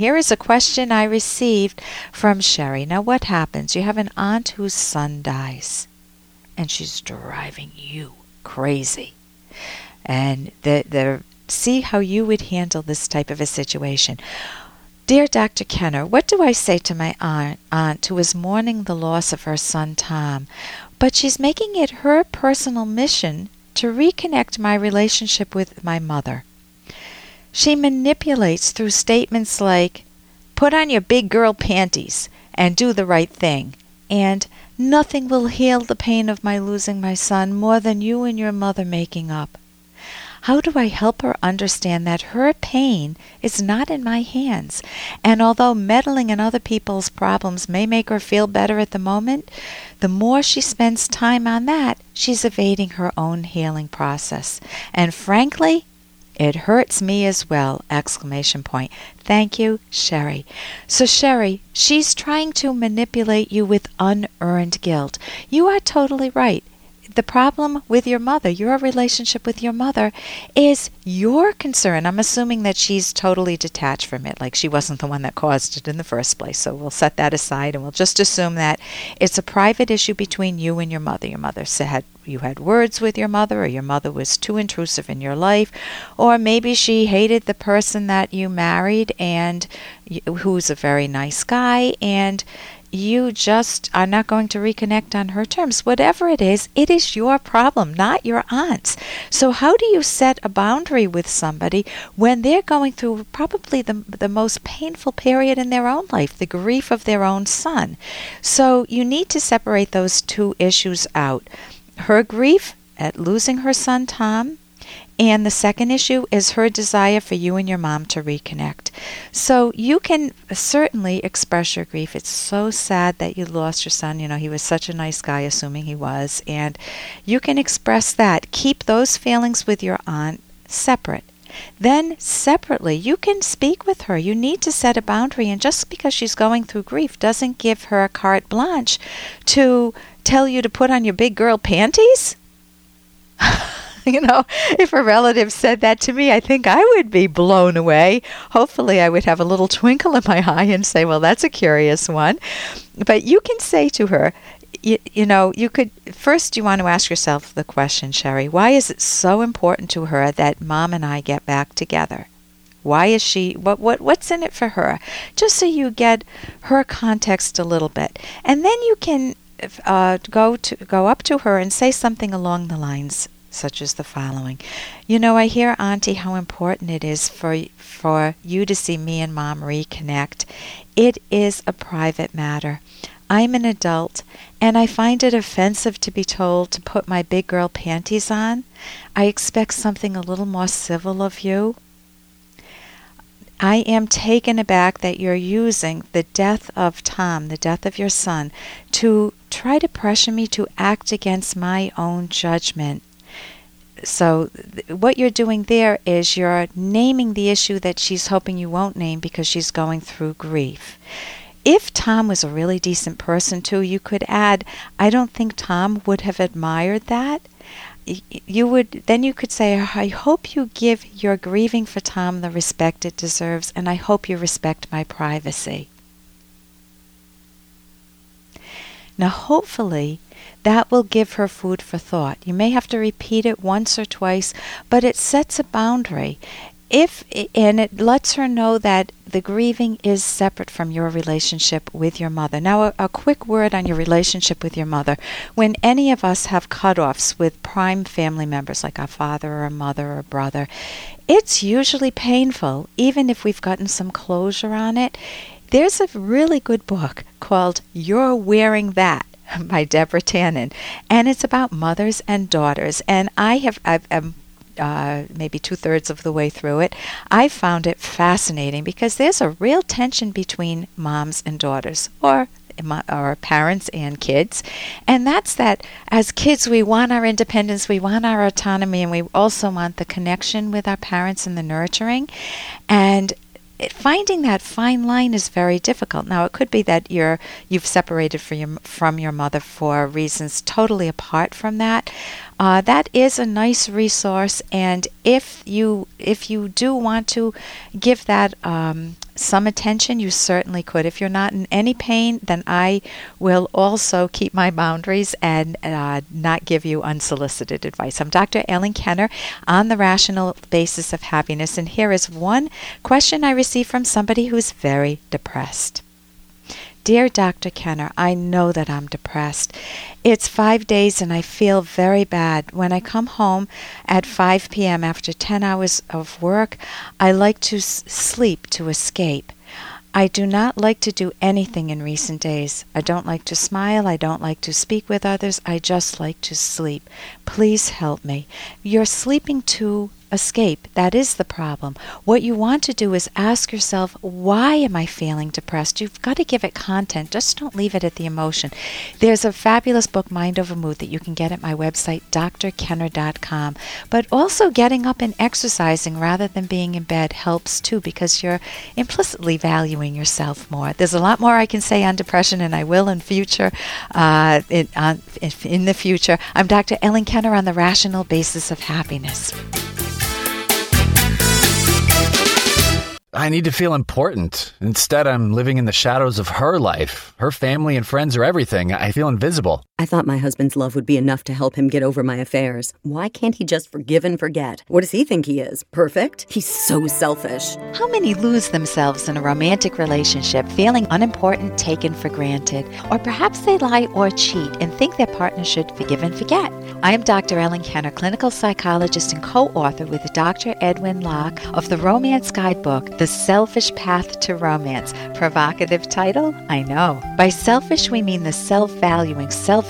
here is a question I received from Sherry. Now, what happens? You have an aunt whose son dies, and she's driving you crazy. And the, the, see how you would handle this type of a situation. Dear Dr. Kenner, what do I say to my aunt, aunt who is mourning the loss of her son Tom, but she's making it her personal mission to reconnect my relationship with my mother? She manipulates through statements like, Put on your big girl panties and do the right thing, and Nothing will heal the pain of my losing my son more than you and your mother making up. How do I help her understand that her pain is not in my hands? And although meddling in other people's problems may make her feel better at the moment, the more she spends time on that, she's evading her own healing process. And frankly, it hurts me as well! Exclamation point. Thank you, Sherry. So Sherry, she's trying to manipulate you with unearned guilt. You are totally right the problem with your mother, your relationship with your mother, is your concern. I'm assuming that she's totally detached from it, like she wasn't the one that caused it in the first place. So we'll set that aside and we'll just assume that it's a private issue between you and your mother. Your mother said you had words with your mother, or your mother was too intrusive in your life, or maybe she hated the person that you married and who's a very nice guy and you just are not going to reconnect on her terms. Whatever it is, it is your problem, not your aunt's. So, how do you set a boundary with somebody when they're going through probably the, the most painful period in their own life, the grief of their own son? So, you need to separate those two issues out. Her grief at losing her son, Tom, and the second issue is her desire for you and your mom to reconnect. So you can certainly express your grief. It's so sad that you lost your son. You know, he was such a nice guy, assuming he was. And you can express that. Keep those feelings with your aunt separate. Then, separately, you can speak with her. You need to set a boundary, and just because she's going through grief doesn't give her a carte blanche to tell you to put on your big girl panties. you know, if a relative said that to me, I think I would be blown away. Hopefully, I would have a little twinkle in my eye and say, well, that's a curious one. But you can say to her, you, you know, you could first you want to ask yourself the question, Sherry, why is it so important to her that mom and I get back together? Why is she what what what's in it for her? Just so you get her context a little bit. And then you can uh, go to go up to her and say something along the lines such as the following. You know, I hear, Auntie, how important it is for for you to see me and Mom reconnect. It is a private matter. I'm an adult, and I find it offensive to be told to put my big girl panties on. I expect something a little more civil of you. I am taken aback that you're using the death of Tom, the death of your son, to try to pressure me to act against my own judgment so th- what you're doing there is you're naming the issue that she's hoping you won't name because she's going through grief. If Tom was a really decent person too, you could add, I don't think Tom would have admired that. You would then you could say, I hope you give your grieving for Tom the respect it deserves, and I hope you respect my privacy. Now, hopefully, that will give her food for thought. You may have to repeat it once or twice, but it sets a boundary. If and it lets her know that the grieving is separate from your relationship with your mother. Now, a, a, quick word on your relationship with your mother. When any of us have cutoffs with prime family members, like our father or a mother or brother, it's usually painful, even if we've gotten some closure on it. There's a really good book called You're Wearing That by Deborah Tannen, and it's about mothers and daughters. And I have I've, I'm uh, maybe two thirds of the way through it. I found it fascinating because there's a real tension between moms and daughters, or our parents and kids. And that's that as kids, we want our independence, we want our autonomy, and we also want the connection with our parents and the nurturing. And finding that fine line is very difficult. Now, it could be that you're you've separated from your, from your mother for reasons totally apart from that. Uh, that is a nice resource, and if you if you do want to give that um, some attention, you certainly could. If you're not in any pain, then I will also keep my boundaries and uh, not give you unsolicited advice. I'm Dr. Ellen Kenner on the rational basis of happiness, and here is one question I received from somebody who's very depressed. Dear Dr. Kenner, I know that I'm depressed. It's five days and I feel very bad. When I come home at 5 p.m. after 10 hours of work, I like to s- sleep to escape. I do not like to do anything in recent days. I don't like to smile. I don't like to speak with others. I just like to sleep. Please help me. You're sleeping too escape. That is the problem. What you want to do is ask yourself, why am I feeling depressed? You've got to give it content. Just don't leave it at the emotion. There's a fabulous book, Mind Over Mood, that you can get at my website, drkenner.com. But also getting up and exercising rather than being in bed helps too because you're implicitly valuing yourself more. There's a lot more I can say on depression, and I will in future. Uh, in, on, in the future, I'm Dr. Ellen Kenner on the rational basis of happiness. I need to feel important. Instead, I'm living in the shadows of her life. Her family and friends are everything. I feel invisible. I thought my husband's love would be enough to help him get over my affairs. Why can't he just forgive and forget? What does he think he is? Perfect? He's so selfish. How many lose themselves in a romantic relationship, feeling unimportant, taken for granted? Or perhaps they lie or cheat and think their partner should forgive and forget. I am Dr. Ellen Kenner, clinical psychologist and co author with Dr. Edwin Locke of the Romance Guidebook, The Selfish Path to Romance. Provocative title? I know. By selfish, we mean the self valuing, self